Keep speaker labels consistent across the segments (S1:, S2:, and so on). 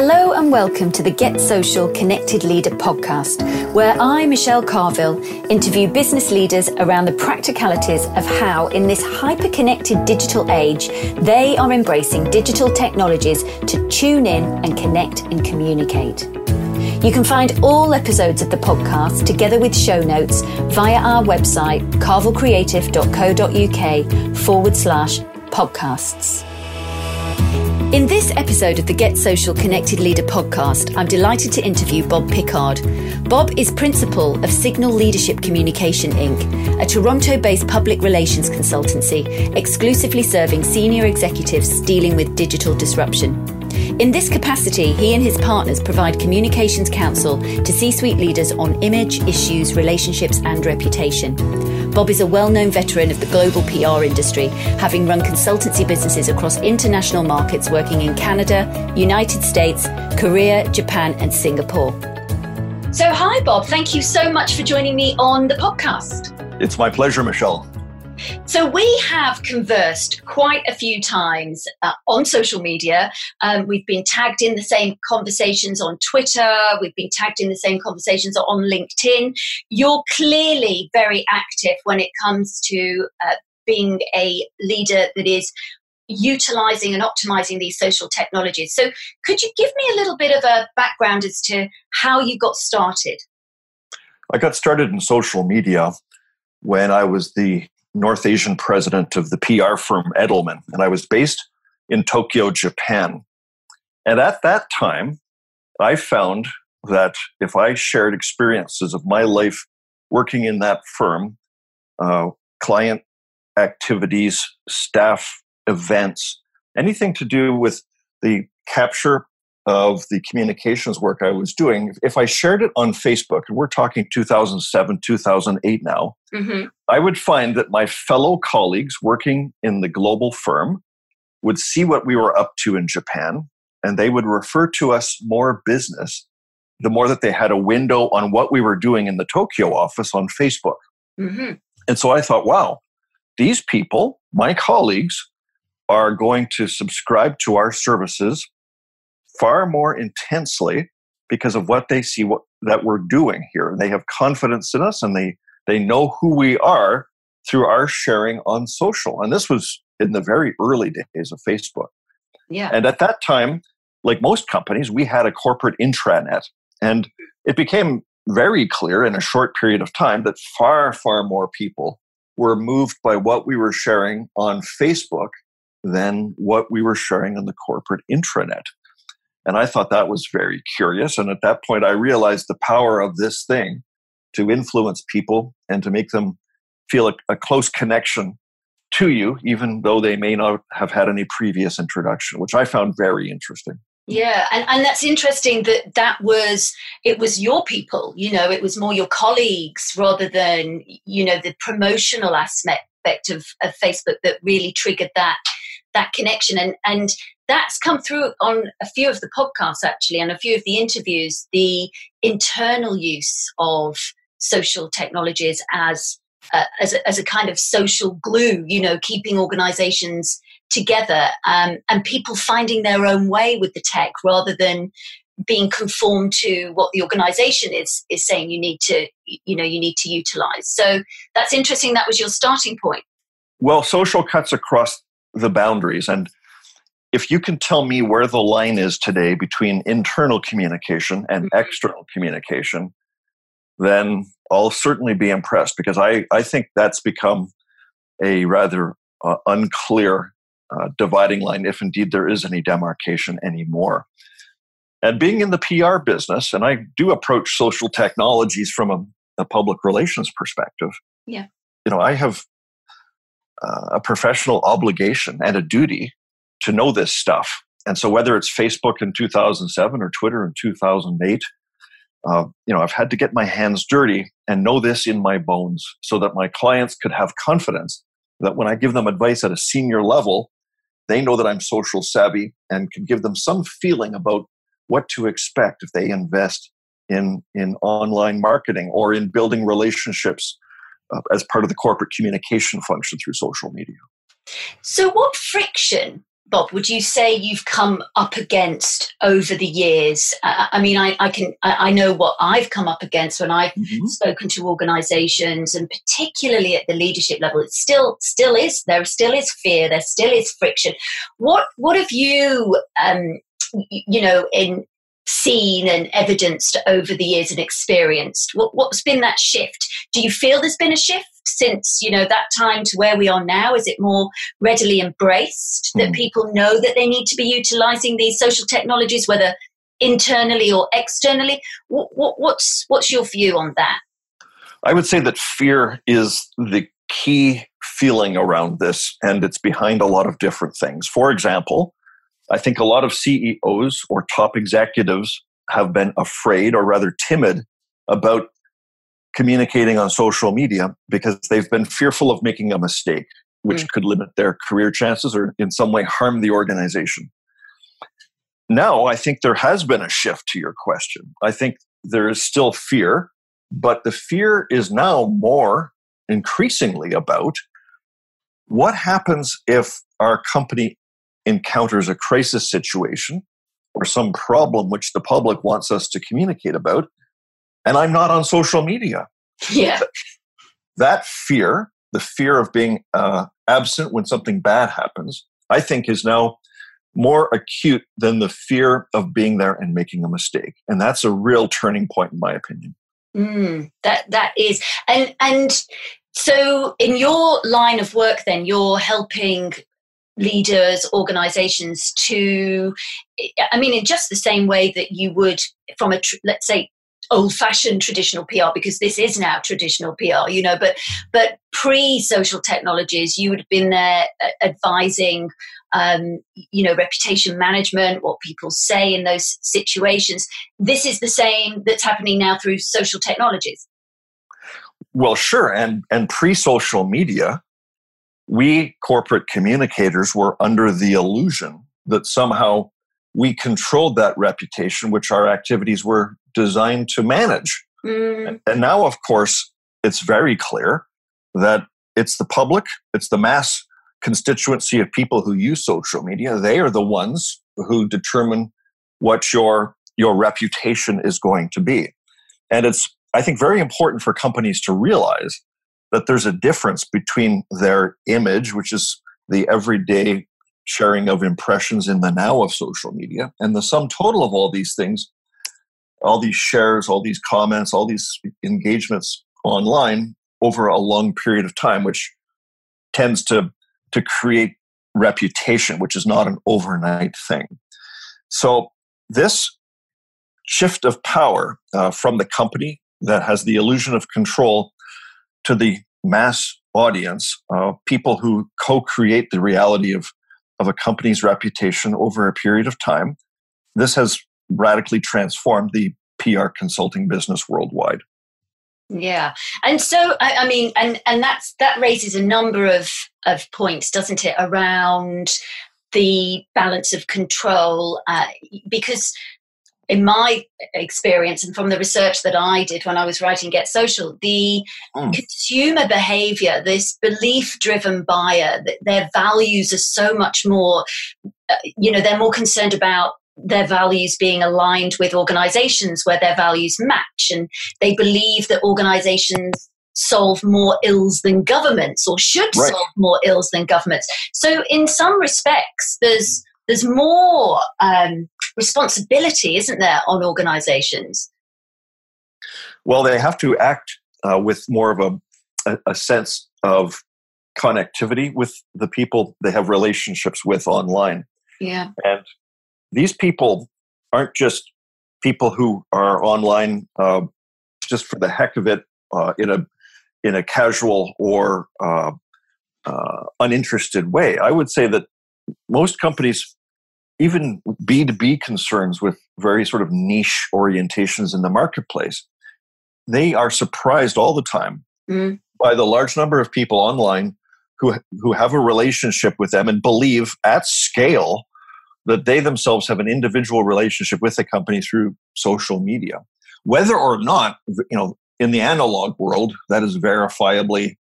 S1: Hello and welcome to the Get Social Connected Leader podcast, where I, Michelle Carvill, interview business leaders around the practicalities of how, in this hyper connected digital age, they are embracing digital technologies to tune in and connect and communicate. You can find all episodes of the podcast together with show notes via our website, carvillcreative.co.uk forward slash podcasts. In this episode of the Get Social Connected Leader podcast, I'm delighted to interview Bob Pickard. Bob is principal of Signal Leadership Communication Inc., a Toronto based public relations consultancy exclusively serving senior executives dealing with digital disruption. In this capacity, he and his partners provide communications counsel to C suite leaders on image, issues, relationships, and reputation. Bob is a well known veteran of the global PR industry, having run consultancy businesses across international markets working in Canada, United States, Korea, Japan, and Singapore. So, hi, Bob. Thank you so much for joining me on the podcast.
S2: It's my pleasure, Michelle.
S1: So, we have conversed quite a few times uh, on social media. Um, we've been tagged in the same conversations on Twitter, we've been tagged in the same conversations on LinkedIn. You're clearly very active when it comes to uh, being a leader that is utilizing and optimizing these social technologies. So, could you give me a little bit of a background as to how you got started?
S2: I got started in social media when I was the North Asian president of the PR firm Edelman, and I was based in Tokyo, Japan. And at that time, I found that if I shared experiences of my life working in that firm, uh, client activities, staff events, anything to do with the capture of the communications work I was doing, if I shared it on Facebook, and we're talking 2007, 2008 now, mm-hmm. I would find that my fellow colleagues working in the global firm would see what we were up to in Japan, and they would refer to us more business the more that they had a window on what we were doing in the Tokyo office on Facebook. Mm-hmm. And so I thought, wow, these people, my colleagues, are going to subscribe to our services far more intensely because of what they see what, that we're doing here. They have confidence in us and they, they know who we are through our sharing on social. And this was in the very early days of Facebook.
S1: Yeah.
S2: And at that time, like most companies, we had a corporate intranet. And it became very clear in a short period of time that far, far more people were moved by what we were sharing on Facebook than what we were sharing on the corporate intranet. And I thought that was very curious. And at that point, I realized the power of this thing to influence people and to make them feel a, a close connection to you, even though they may not have had any previous introduction, which I found very interesting.
S1: Yeah, and, and that's interesting that that was it was your people, you know, it was more your colleagues rather than you know the promotional aspect of, of Facebook that really triggered that that connection and and that's come through on a few of the podcasts actually and a few of the interviews the internal use of social technologies as uh, as, a, as a kind of social glue you know keeping organizations together um, and people finding their own way with the tech rather than being conformed to what the organization is is saying you need to you know you need to utilize. So that's interesting. That was your starting point.
S2: Well social cuts across the boundaries and if you can tell me where the line is today between internal communication and mm-hmm. external communication, then I'll certainly be impressed because I, I think that's become a rather uh, unclear uh, dividing line, if indeed there is any demarcation anymore. And being in the PR business, and I do approach social technologies from a, a public relations perspective.
S1: Yeah.
S2: You know, I have uh, a professional obligation and a duty to know this stuff. And so, whether it's Facebook in 2007 or Twitter in 2008, uh, you know, I've had to get my hands dirty and know this in my bones so that my clients could have confidence that when I give them advice at a senior level, they know that I'm social savvy and can give them some feeling about what to expect if they invest in in online marketing or in building relationships uh, as part of the corporate communication function through social media.
S1: So, what friction Bob, would you say you've come up against over the years? Uh, I mean, I, I can I, I, know what I've come up against when I've mm-hmm. spoken to organisations, and particularly at the leadership level, it still still is there still is fear, there still is friction. What what have you um, you know in seen and evidenced over the years and experienced? What, what's been that shift? Do you feel there's been a shift since you know that time to where we are now? Is it more readily embraced that mm. people know that they need to be utilizing these social technologies, whether internally or externally? What, what, what's what's your view on that?
S2: I would say that fear is the key feeling around this, and it's behind a lot of different things. For example, I think a lot of CEOs or top executives have been afraid or rather timid about communicating on social media because they've been fearful of making a mistake, which mm. could limit their career chances or in some way harm the organization. Now, I think there has been a shift to your question. I think there is still fear, but the fear is now more increasingly about what happens if our company encounters a crisis situation or some problem which the public wants us to communicate about, and I'm not on social media.
S1: Yeah.
S2: That fear, the fear of being uh, absent when something bad happens, I think is now more acute than the fear of being there and making a mistake. And that's a real turning point, in my opinion.
S1: Mm, that that is, and and so in your line of work, then you're helping leaders, organizations to, I mean, in just the same way that you would from a, let's say, old fashioned traditional PR because this is now traditional PR, you know, but but pre social technologies, you would have been there advising, um, you know, reputation management, what people say in those situations. This is the same that's happening now through social technologies.
S2: Well, sure, and and pre social media, we corporate communicators were under the illusion that somehow we controlled that reputation, which our activities were designed to manage. Mm. And now, of course, it's very clear that it's the public, it's the mass constituency of people who use social media. They are the ones who determine what your, your reputation is going to be. And it's, I think, very important for companies to realize that there's a difference between their image, which is the everyday sharing of impressions in the now of social media, and the sum total of all these things, all these shares, all these comments, all these engagements online over a long period of time, which tends to, to create reputation, which is not an overnight thing. So, this shift of power uh, from the company that has the illusion of control to the mass audience, uh, people who co create the reality of, of a company's reputation over a period of time. This has radically transformed the PR consulting business worldwide.
S1: Yeah, and so I, I, mean, and and that's that raises a number of of points, doesn't it, around the balance of control? Uh, because in my experience and from the research that I did when I was writing Get Social, the mm. consumer behavior, this belief driven buyer, that their values are so much more, uh, you know, they're more concerned about their values being aligned with organizations where their values match. And they believe that organizations solve more ills than governments or should right. solve more ills than governments. So, in some respects, there's there's more um, responsibility, isn't there, on organizations?
S2: Well, they have to act uh, with more of a, a, a sense of connectivity with the people they have relationships with online.
S1: Yeah.
S2: And these people aren't just people who are online uh, just for the heck of it uh, in a in a casual or uh, uh uninterested way. I would say that most companies even B2B concerns with very sort of niche orientations in the marketplace, they are surprised all the time mm. by the large number of people online who, who have a relationship with them and believe at scale that they themselves have an individual relationship with the company through social media. Whether or not, you know, in the analog world, that is verifiably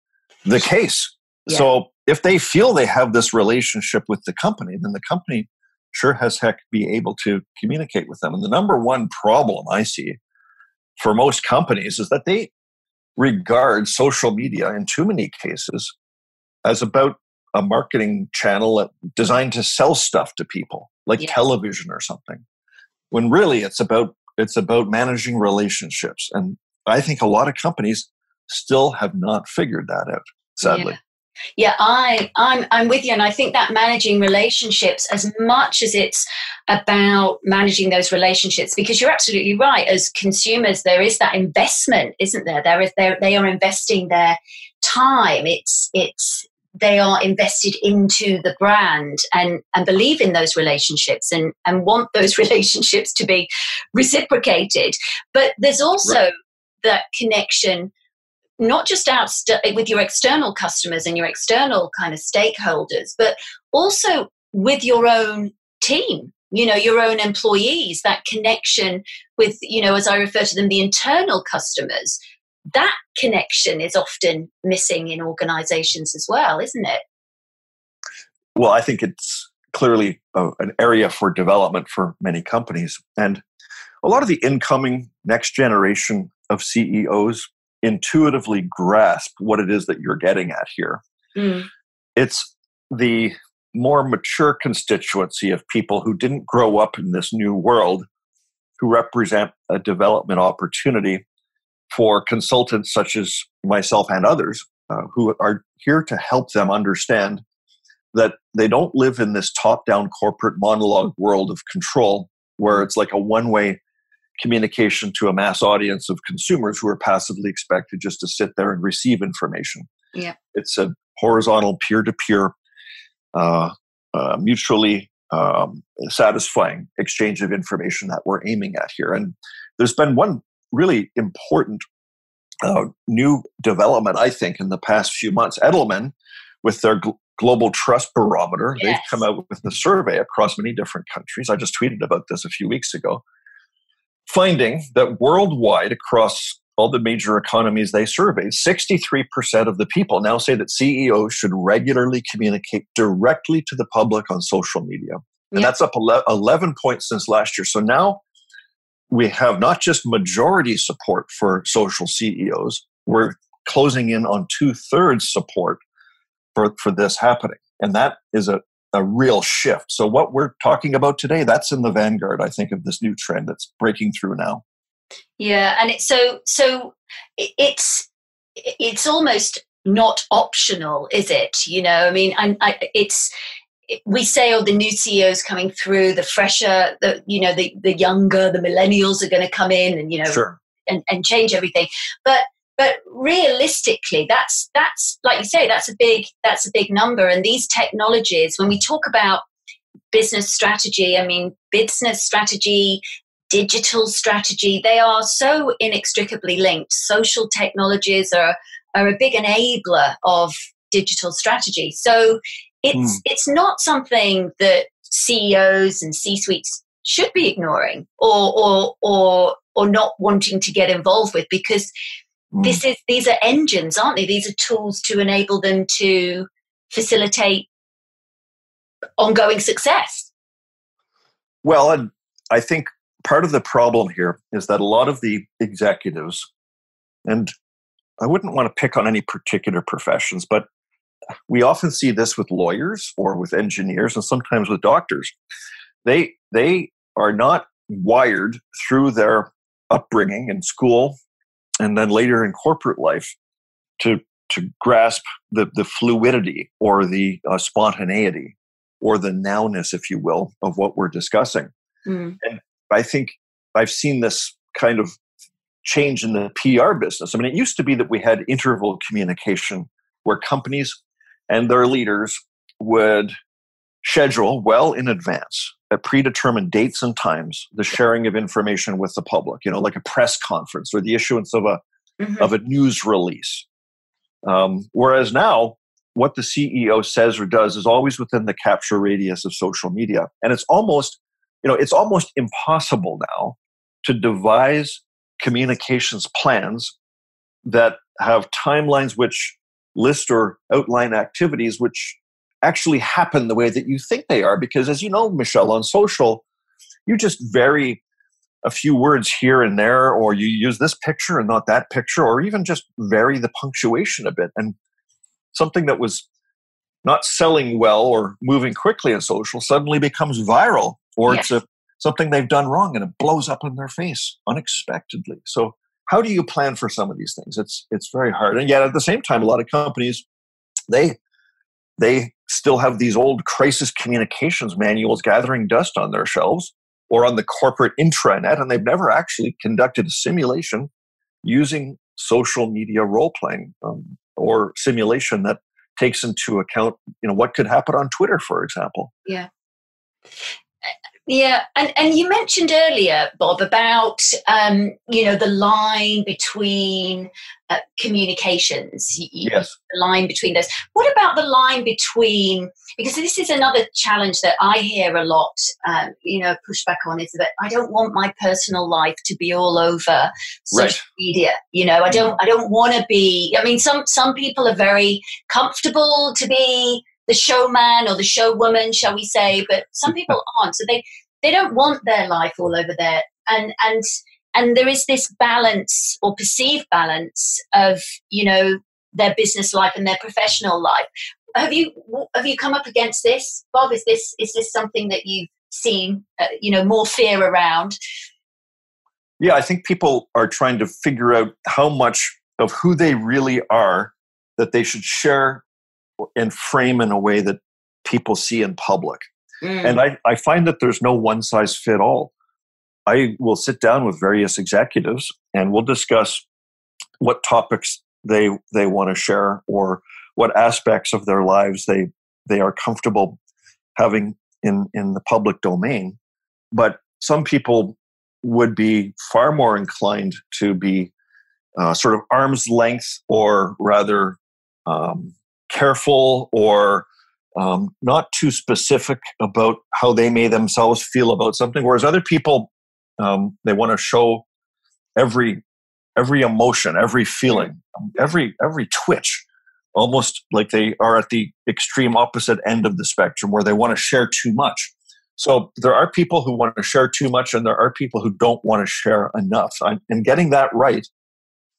S2: the case. Yeah. So if they feel they have this relationship with the company, then the company sure as heck be able to communicate with them. And the number one problem I see for most companies is that they regard social media in too many cases as about a marketing channel designed to sell stuff to people like yeah. television or something when really it's about it's about managing relationships and i think a lot of companies still have not figured that out sadly
S1: yeah. Yeah, I, I'm, I'm with you, and I think that managing relationships, as much as it's about managing those relationships, because you're absolutely right. As consumers, there is that investment, isn't there? There is, they are investing their time. It's, it's, they are invested into the brand and and believe in those relationships and and want those relationships to be reciprocated. But there's also right. that connection not just out with your external customers and your external kind of stakeholders, but also with your own team, you know, your own employees, that connection with, you know, as I refer to them, the internal customers. That connection is often missing in organizations as well, isn't it?
S2: Well, I think it's clearly a, an area for development for many companies. And a lot of the incoming next generation of CEOs intuitively grasp what it is that you're getting at here. Mm. It's the more mature constituency of people who didn't grow up in this new world who represent a development opportunity for consultants such as myself and others uh, who are here to help them understand that they don't live in this top down corporate monologue world of control where it's like a one way communication to a mass audience of consumers who are passively expected just to sit there and receive information.
S1: Yeah.
S2: It's a horizontal, peer to peer, mutually um, satisfying exchange of information that we're aiming at here. And there's been one really important uh, new development, I think, in the past few months. Edelman, with their gl- Global Trust Barometer, yes. they've come out with a survey across many different countries. I just tweeted about this a few weeks ago finding that worldwide across all the major economies they surveyed, 63% of the people now say that CEOs should regularly communicate directly to the public on social media. And yep. that's up 11 points since last year. So now we have not just majority support for social CEOs, we're closing in on two thirds support for, for this happening. And that is a a real shift. So what we're talking about today, that's in the vanguard, I think, of this new trend that's breaking through now.
S1: Yeah, and it's so so it's it's almost not optional, is it? You know, I mean, I, I, it's we say, oh, the new CEOs coming through, the fresher, the you know, the the younger, the millennials are going to come in, and you know,
S2: sure.
S1: and and change everything. But but realistically that's that's like you say that's a big that's a big number. And these technologies when we talk about business strategy i mean business strategy digital strategy they are so inextricably linked. Social technologies are are a big enabler of digital strategy. So it's mm. it's not something that CEOs and C-suites should be ignoring or or or or not wanting to get involved with because Mm. This is these are engines, aren't they? These are tools to enable them to facilitate ongoing success.
S2: Well, and I think part of the problem here is that a lot of the executives, and I wouldn't want to pick on any particular professions, but we often see this with lawyers or with engineers and sometimes with doctors. They they are not wired through their upbringing and school and then later in corporate life to to grasp the the fluidity or the uh, spontaneity or the nowness, if you will, of what we're discussing. Mm. And I think I've seen this kind of change in the PR business. I mean, it used to be that we had interval communication where companies and their leaders would schedule well in advance at predetermined dates and times the sharing of information with the public you know like a press conference or the issuance of a mm-hmm. of a news release. Um, whereas now what the ceo says or does is always within the capture radius of social media. And it's almost you know it's almost impossible now to devise communications plans that have timelines which list or outline activities which actually happen the way that you think they are. Because as you know, Michelle, on social, you just vary a few words here and there, or you use this picture and not that picture, or even just vary the punctuation a bit. And something that was not selling well or moving quickly in social suddenly becomes viral, or yes. it's a, something they've done wrong and it blows up in their face unexpectedly. So, how do you plan for some of these things? It's it's very hard, and yet at the same time, a lot of companies they they still have these old crisis communications manuals gathering dust on their shelves or on the corporate intranet, and they've never actually conducted a simulation using social media role playing um, or simulation that takes into account, you know, what could happen on Twitter, for example.
S1: Yeah. Yeah, and, and you mentioned earlier, Bob, about um, you know the line between uh, communications.
S2: Yes,
S1: the line between those. What about the line between? Because this is another challenge that I hear a lot. Um, you know, pushback on is that I don't want my personal life to be all over social right. media. You know, I don't. I don't want to be. I mean, some some people are very comfortable to be the showman or the showwoman, shall we say? But some people aren't. So they they don't want their life all over there, and and and there is this balance or perceived balance of you know their business life and their professional life. Have you have you come up against this, Bob? Is this is this something that you've seen? Uh, you know, more fear around.
S2: Yeah, I think people are trying to figure out how much of who they really are that they should share and frame in a way that people see in public. Mm. And I, I find that there's no one size fit all. I will sit down with various executives and we'll discuss what topics they they want to share or what aspects of their lives they they are comfortable having in in the public domain. But some people would be far more inclined to be uh, sort of arm's length or rather um, careful or um, not too specific about how they may themselves feel about something whereas other people um, they want to show every every emotion every feeling every every twitch almost like they are at the extreme opposite end of the spectrum where they want to share too much. So there are people who want to share too much and there are people who don't want to share enough and getting that right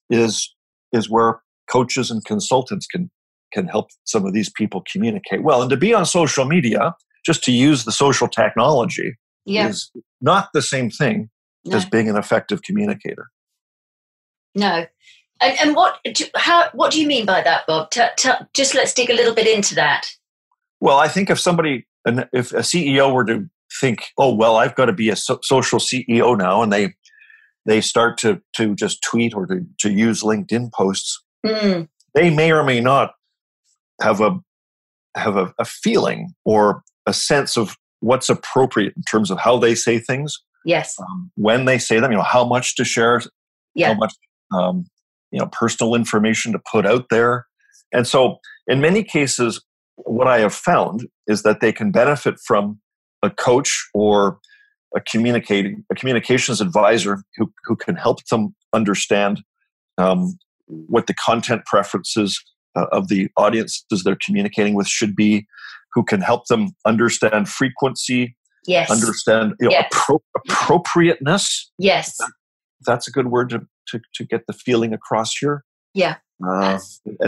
S2: is is where coaches and consultants can can help some of these people communicate well. And to be on social media, just to use the social technology, yeah. is not the same thing no. as being an effective communicator.
S1: No. And, and what how what do you mean by that, Bob? T- t- just let's dig a little bit into that.
S2: Well, I think if somebody, if a CEO were to think, oh well, I've got to be a so- social CEO now, and they they start to to just tweet or to, to use LinkedIn posts, mm. they may or may not have a have a, a feeling or a sense of what's appropriate in terms of how they say things.
S1: Yes. Um,
S2: when they say them, you know, how much to share, yeah. how much, um, you know, personal information to put out there. And so, in many cases, what I have found is that they can benefit from a coach or a communicating a communications advisor who who can help them understand um, what the content preferences uh, of the audiences they're communicating with should be, who can help them understand frequency,
S1: yes,
S2: understand you know, yes. appro- appropriateness.
S1: Yes,
S2: that, that's a good word to, to, to get the feeling across here.
S1: Yeah. Uh,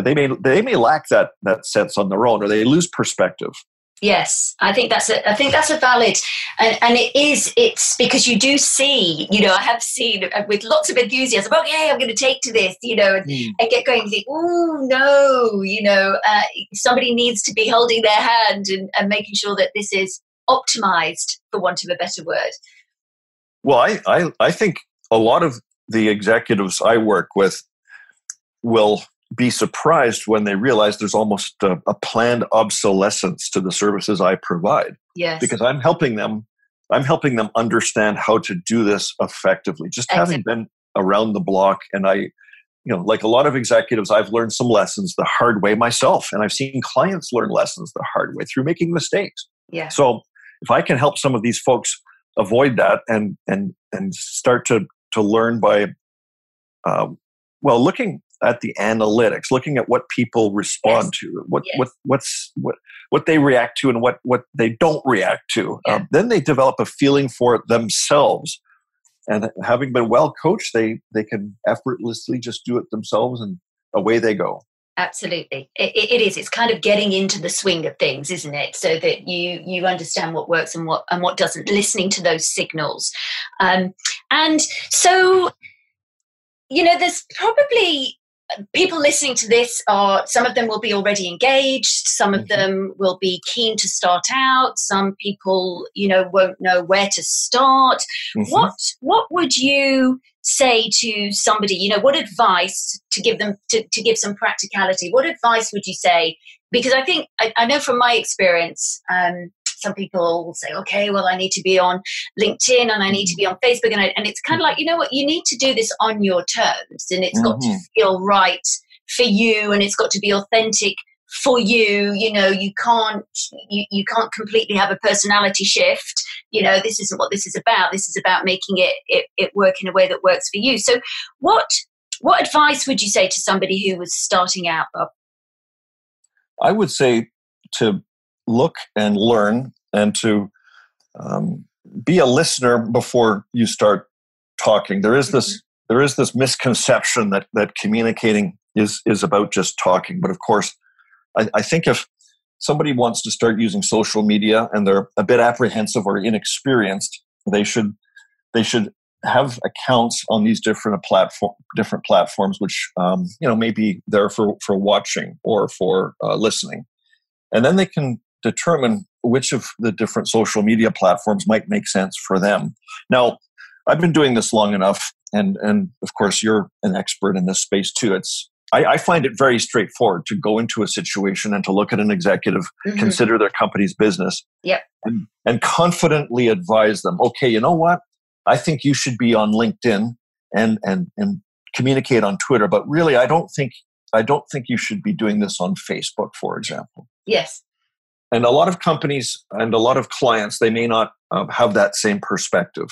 S2: they may they may lack that that sense on their own, or they lose perspective.
S1: Yes, I think that's a I think that's a valid and, and it is it's because you do see you know I have seen uh, with lots of enthusiasm okay I'm going to take to this you know and, mm. and get going and think oh no you know uh, somebody needs to be holding their hand and, and making sure that this is optimized for want of a better word.
S2: Well, I I, I think a lot of the executives I work with will be surprised when they realize there's almost a, a, planned obsolescence to the services I provide.
S1: Yes.
S2: Because I'm helping them I'm helping them understand how to do this effectively. Just having been around the block and I you know, like a lot of executives, I've learned some lessons the hard way myself, and I've seen clients learn lessons the hard way through making mistakes.
S1: Yeah.
S2: So if I can help some of these folks avoid that and and and start to to learn by um, well looking at the analytics, looking at what people respond yes. to, what yes. what what's what what they react to, and what what they don't react to. Yeah. Um, then they develop a feeling for it themselves, and having been well coached, they they can effortlessly just do it themselves, and away they go.
S1: Absolutely, it, it is. It's kind of getting into the swing of things, isn't it? So that you you understand what works and what and what doesn't. Listening to those signals, um, and so you know, there's probably people listening to this are some of them will be already engaged some of mm-hmm. them will be keen to start out some people you know won't know where to start mm-hmm. what what would you say to somebody you know what advice to give them to, to give some practicality what advice would you say because i think i, I know from my experience um, some people will say, okay, well, I need to be on LinkedIn and I need to be on Facebook. And, I, and it's kind of like, you know what, you need to do this on your terms and it's mm-hmm. got to mm-hmm. feel right for you and it's got to be authentic for you. You know you can't you, you can't completely have a personality shift. You know this isn't what this is about. This is about making it, it it work in a way that works for you. So what what advice would you say to somebody who was starting out bob?
S2: I would say to look and learn and to um, be a listener before you start talking. There is this mm-hmm. there is this misconception that that communicating is is about just talking. But of course, I, I think if somebody wants to start using social media and they're a bit apprehensive or inexperienced, they should they should have accounts on these different platform different platforms, which um, you know may be there for for watching or for uh, listening, and then they can determine which of the different social media platforms might make sense for them. Now, I've been doing this long enough, and and of course you're an expert in this space too. It's I, I find it very straightforward to go into a situation and to look at an executive, mm-hmm. consider their company's business,
S1: yep.
S2: and, and confidently advise them. Okay, you know what? I think you should be on LinkedIn and and and communicate on Twitter, but really, I don't think I don't think you should be doing this on Facebook, for example.
S1: Yes.
S2: And a lot of companies and a lot of clients, they may not um, have that same perspective.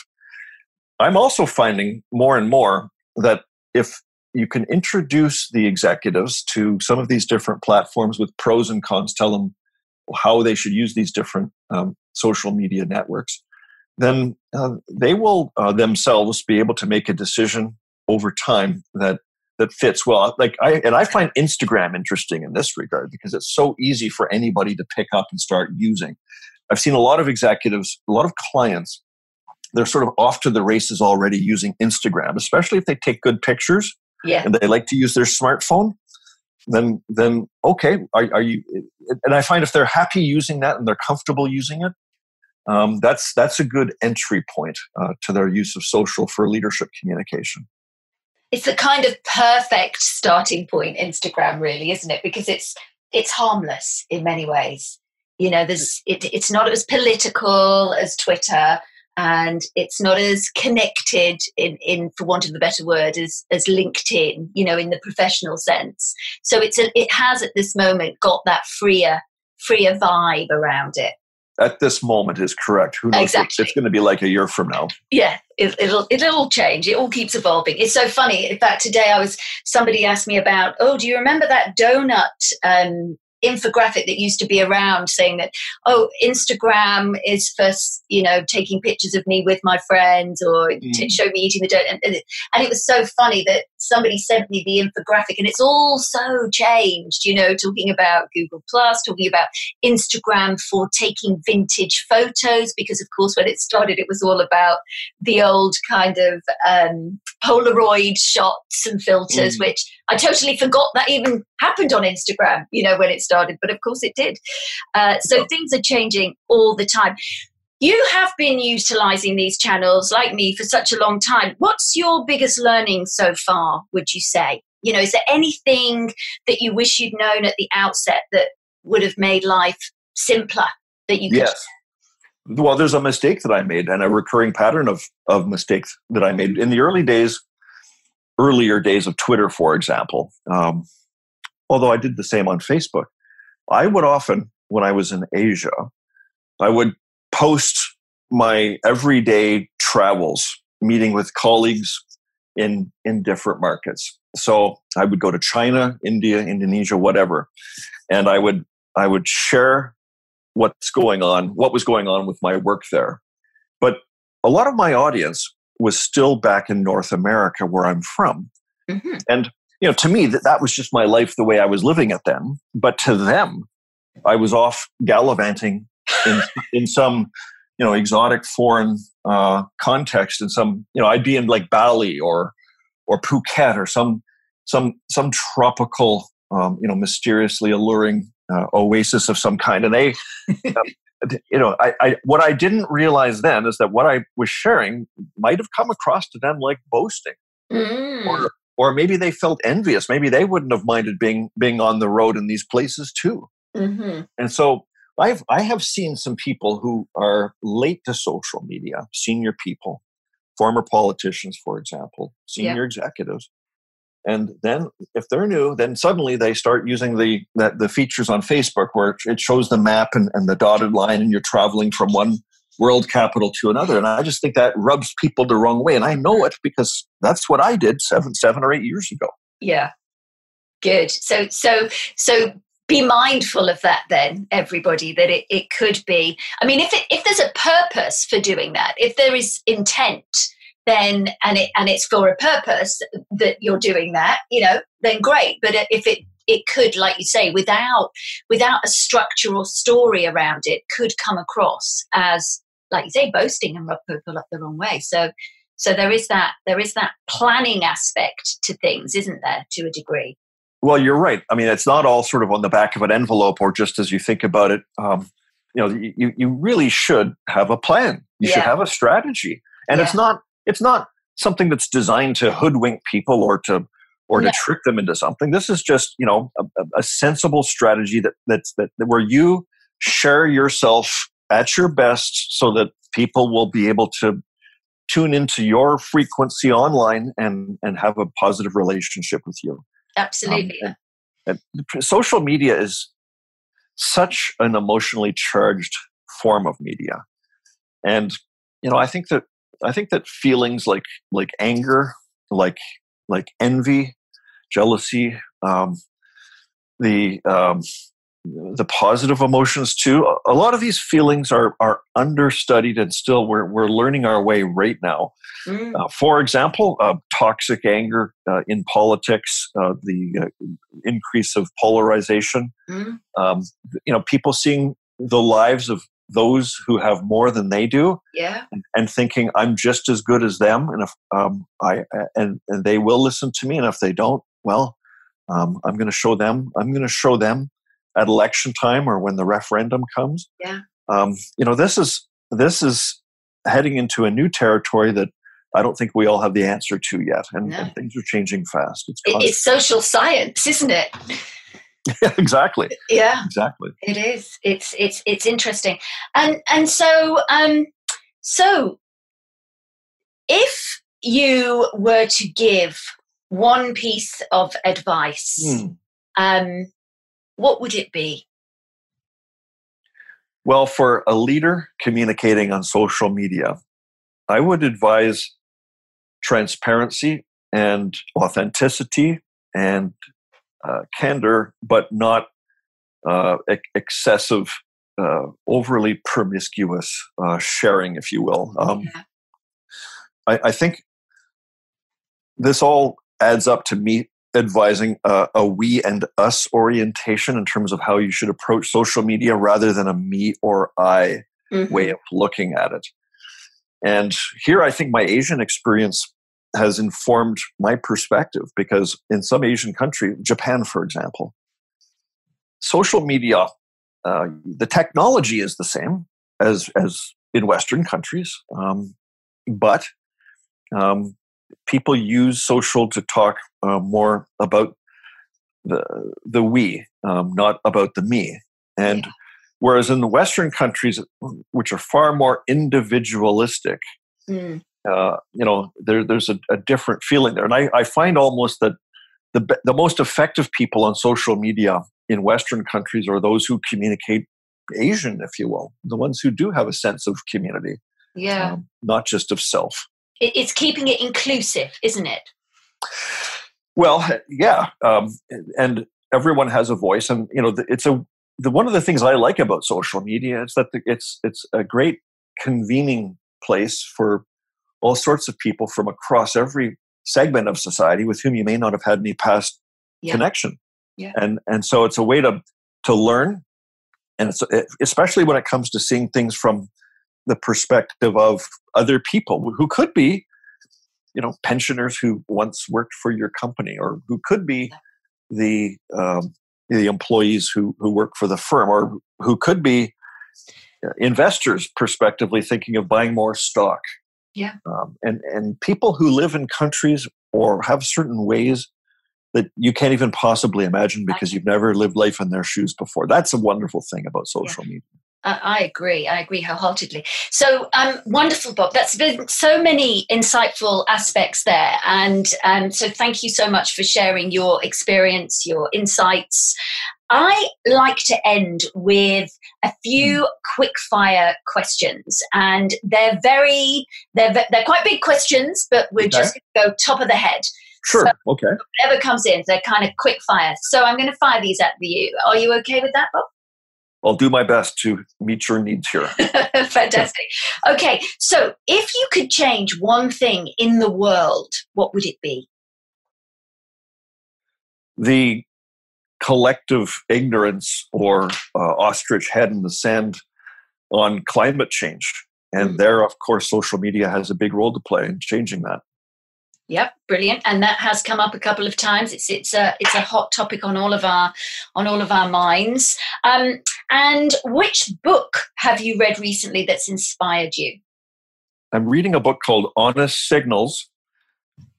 S2: I'm also finding more and more that if you can introduce the executives to some of these different platforms with pros and cons, tell them how they should use these different um, social media networks, then uh, they will uh, themselves be able to make a decision over time that that fits well. Like I and I find Instagram interesting in this regard because it's so easy for anybody to pick up and start using. I've seen a lot of executives, a lot of clients, they're sort of off to the races already using Instagram, especially if they take good pictures
S1: yeah.
S2: and they like to use their smartphone. Then, then okay, are, are you? And I find if they're happy using that and they're comfortable using it, um, that's that's a good entry point uh, to their use of social for leadership communication
S1: it's a kind of perfect starting point instagram really isn't it? Because it's it's harmless in many ways. You know there's it, it's not as political as twitter and it's not as connected in, in for want of a better word as as linkedin you know in the professional sense. So it's a, it has at this moment got that freer freer vibe around it
S2: at this moment is correct. Who knows exactly. it's going to be like a year from now?
S1: Yeah, it, will it'll change. It all keeps evolving. It's so funny. In fact, today I was somebody asked me about. Oh, do you remember that donut um, infographic that used to be around saying that oh instagram is for you know taking pictures of me with my friends or mm. to show me eating the dirt and, and, it was so funny that somebody sent me the infographic and it's all so changed you know talking about google plus talking about instagram for taking vintage photos because of course when it started it was all about the old kind of um, polaroid shots and filters mm. which i totally forgot that even happened on instagram you know when it started but of course it did. Uh, so yeah. things are changing all the time. You have been utilizing these channels like me for such a long time. What's your biggest learning so far, would you say? You know, is there anything that you wish you'd known at the outset that would have made life simpler that you could?
S2: Yes. Well, there's a mistake that I made and a recurring pattern of, of mistakes that I made in the early days, earlier days of Twitter, for example. Um, although I did the same on Facebook. I would often, when I was in Asia, I would post my everyday travels, meeting with colleagues, in in different markets. So I would go to China, India, Indonesia, whatever, and I would I would share what's going on, what was going on with my work there. But a lot of my audience was still back in North America, where I'm from, mm-hmm. and you know, to me that that was just my life, the way I was living it then. But to them, I was off gallivanting in in some you know exotic foreign uh, context and some you know I'd be in like Bali or or Phuket or some some some tropical um, you know mysteriously alluring uh, oasis of some kind and they um, you know I, I what I didn't realize then is that what I was sharing might have come across to them like boasting mm. or or maybe they felt envious maybe they wouldn't have minded being being on the road in these places too mm-hmm. and so I've I have seen some people who are late to social media, senior people, former politicians, for example, senior yeah. executives. And then if they're new, then suddenly they start using the that the features on Facebook where it shows the map and, and the dotted line and you're traveling from one world capital to another. And I just think that rubs people the wrong way. And I know it because that's what I did seven, seven or eight years ago.
S1: Yeah. Good. So so so be mindful of that then everybody that it, it could be i mean if it, if there's a purpose for doing that if there is intent then and it and it's for a purpose that you're doing that you know then great but if it it could like you say without without a structural story around it could come across as like you say boasting and rub people up the wrong way so so there is that there is that planning aspect to things isn't there to a degree
S2: well, you're right. I mean, it's not all sort of on the back of an envelope or just as you think about it. Um, you know, you, you really should have a plan. You yeah. should have a strategy, and yeah. it's not it's not something that's designed to hoodwink people or to or to trick them into something. This is just you know a, a sensible strategy that that's that where you share yourself at your best so that people will be able to tune into your frequency online and and have a positive relationship with you
S1: Absolutely. Um,
S2: and, and social media is such an emotionally charged form of media. And you know, I think that I think that feelings like like anger, like like envy, jealousy, um, the um, the positive emotions too. A lot of these feelings are are understudied, and still we're we're learning our way right now. Mm. Uh, for example, uh, toxic anger uh, in politics, uh, the uh, increase of polarization. Mm. Um, you know, people seeing the lives of those who have more than they do,
S1: yeah,
S2: and, and thinking I'm just as good as them, and if um, I and and they will listen to me, and if they don't, well. Um, I'm going to show them. I'm going to show them at election time or when the referendum comes.
S1: Yeah. Um,
S2: you know, this is this is heading into a new territory that I don't think we all have the answer to yet, and, no. and things are changing fast.
S1: It's, it's social science, isn't it?
S2: yeah, exactly.
S1: Yeah,
S2: exactly.
S1: It is. It's it's it's interesting, and and so um so if you were to give one piece of advice mm. um what would it be?
S2: Well, for a leader communicating on social media, I would advise transparency and authenticity and uh, candor, but not uh, excessive, uh, overly promiscuous uh, sharing, if you will. Um, yeah. I, I, think this all adds up to me advising a, a, we and us orientation in terms of how you should approach social media rather than a me or I mm-hmm. way of looking at it. And here I think my Asian experience has informed my perspective because in some Asian country, Japan, for example, social media, uh, the technology is the same as, as in Western countries, um, but um, people use social to talk uh, more about the the we, um, not about the me. And yeah. whereas in the Western countries, which are far more individualistic, mm. uh, you know, there, there's a, a, different feeling there. And I, I find almost that the the most effective people on social media in Western countries are those who communicate Asian, if you will, the ones who do have a sense of community,
S1: yeah, um,
S2: not just of self.
S1: It's keeping it inclusive, isn't it?
S2: Well, yeah, um, and everyone has a voice, and you know, it's a the one of the things I like about social media is that it's it's a great convening place for all sorts of people from across every segment of society with whom you may not have had any past yeah. connection.
S1: Yeah.
S2: And and so it's a way to to learn, and it's especially when it comes to seeing things from the perspective of other people who could be, you know, pensioners who once worked for your company, or who could be the um, the employees who who work for the firm, or who could be uh, investors, prospectively thinking of buying more stock.
S1: Yeah,
S2: um, and and people who live in countries or have certain ways that you can't even possibly imagine because you've never lived life in their shoes before. That's a wonderful thing about social yeah. media.
S1: I agree. I agree wholeheartedly. So, um, wonderful, Bob. That's been so many insightful aspects there, and um, so thank you so much for sharing your experience, your insights. I like to end with a few hmm. quick fire questions, and they're very they're they're quite big questions, but we're okay. just going to go top of the head.
S2: Sure. So okay.
S1: Whatever comes in, they're kind of quick fire. So I'm going to fire these at you. Are you okay with that, Bob?
S2: I'll do my best to meet your needs here.
S1: Fantastic. Okay, so if you could change one thing in the world, what would it be?
S2: The collective ignorance or uh, ostrich head in the sand on climate change. And mm-hmm. there, of course, social media has a big role to play in changing that.
S1: Yep, brilliant, and that has come up a couple of times. It's it's a it's a hot topic on all of our on all of our minds. Um, and which book have you read recently that's inspired you?
S2: I'm reading a book called Honest Signals,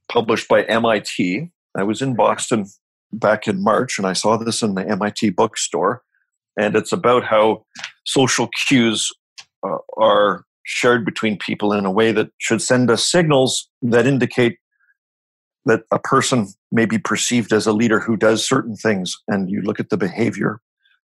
S2: published by MIT. I was in Boston back in March, and I saw this in the MIT bookstore, and it's about how social cues uh, are shared between people in a way that should send us signals that indicate that a person may be perceived as a leader who does certain things and you look at the behavior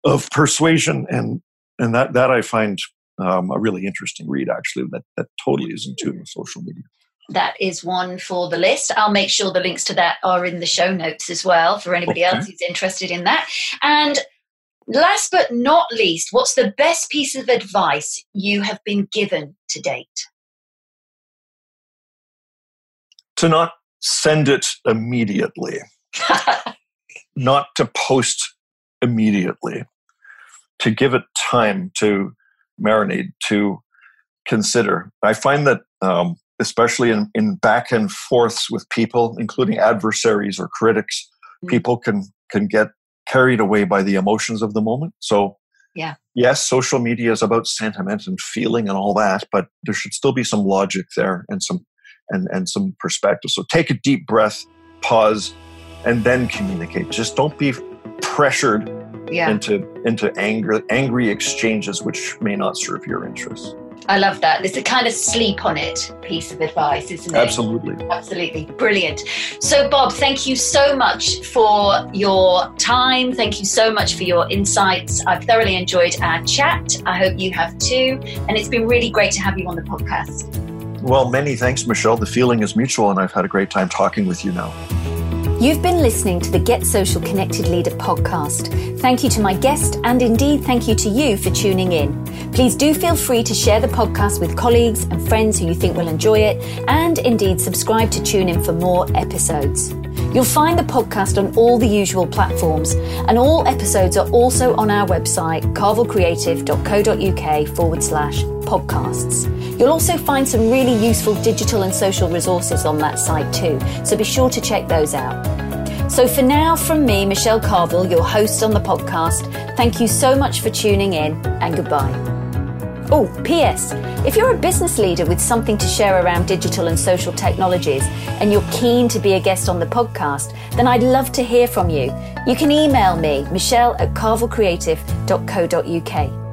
S2: of persuasion and and that that i find um, a really interesting read actually that that totally is in tune with social media.
S1: That is one for the list. I'll make sure the links to that are in the show notes as well for anybody okay. else who's interested in that. And last but not least what's the best piece of advice you have been given to date?
S2: To not send it immediately, not to post immediately, to give it time to marinate, to consider. I find that, um, especially in, in back and forths with people, including adversaries or critics, mm. people can can get carried away by the emotions of the moment. So,
S1: yeah.
S2: yes, social media is about sentiment and feeling and all that, but there should still be some logic there and some and, and some perspective. So take a deep breath, pause, and then communicate. Just don't be pressured yeah. into into anger angry exchanges which may not serve your interests.
S1: I love that. It's a kind of sleep on it piece of advice, isn't it?
S2: Absolutely.
S1: Absolutely. Brilliant. So, Bob, thank you so much for your time. Thank you so much for your insights. I've thoroughly enjoyed our chat. I hope you have too. And it's been really great to have you on the podcast.
S2: Well, many thanks, Michelle. The feeling is mutual, and I've had a great time talking with you now.
S1: You've been listening to the Get Social Connected Leader podcast. Thank you to my guest, and indeed thank you to you for tuning in. Please do feel free to share the podcast with colleagues and friends who you think will enjoy it, and indeed subscribe to tune in for more episodes. You'll find the podcast on all the usual platforms, and all episodes are also on our website, carvillcreative.co.uk forward slash podcasts. You'll also find some really useful digital and social resources on that site too, so be sure to check those out. So for now, from me, Michelle Carvill, your host on the podcast, thank you so much for tuning in and goodbye. Oh, P.S. If you're a business leader with something to share around digital and social technologies and you're keen to be a guest on the podcast, then I'd love to hear from you. You can email me, michelle at carvillcreative.co.uk.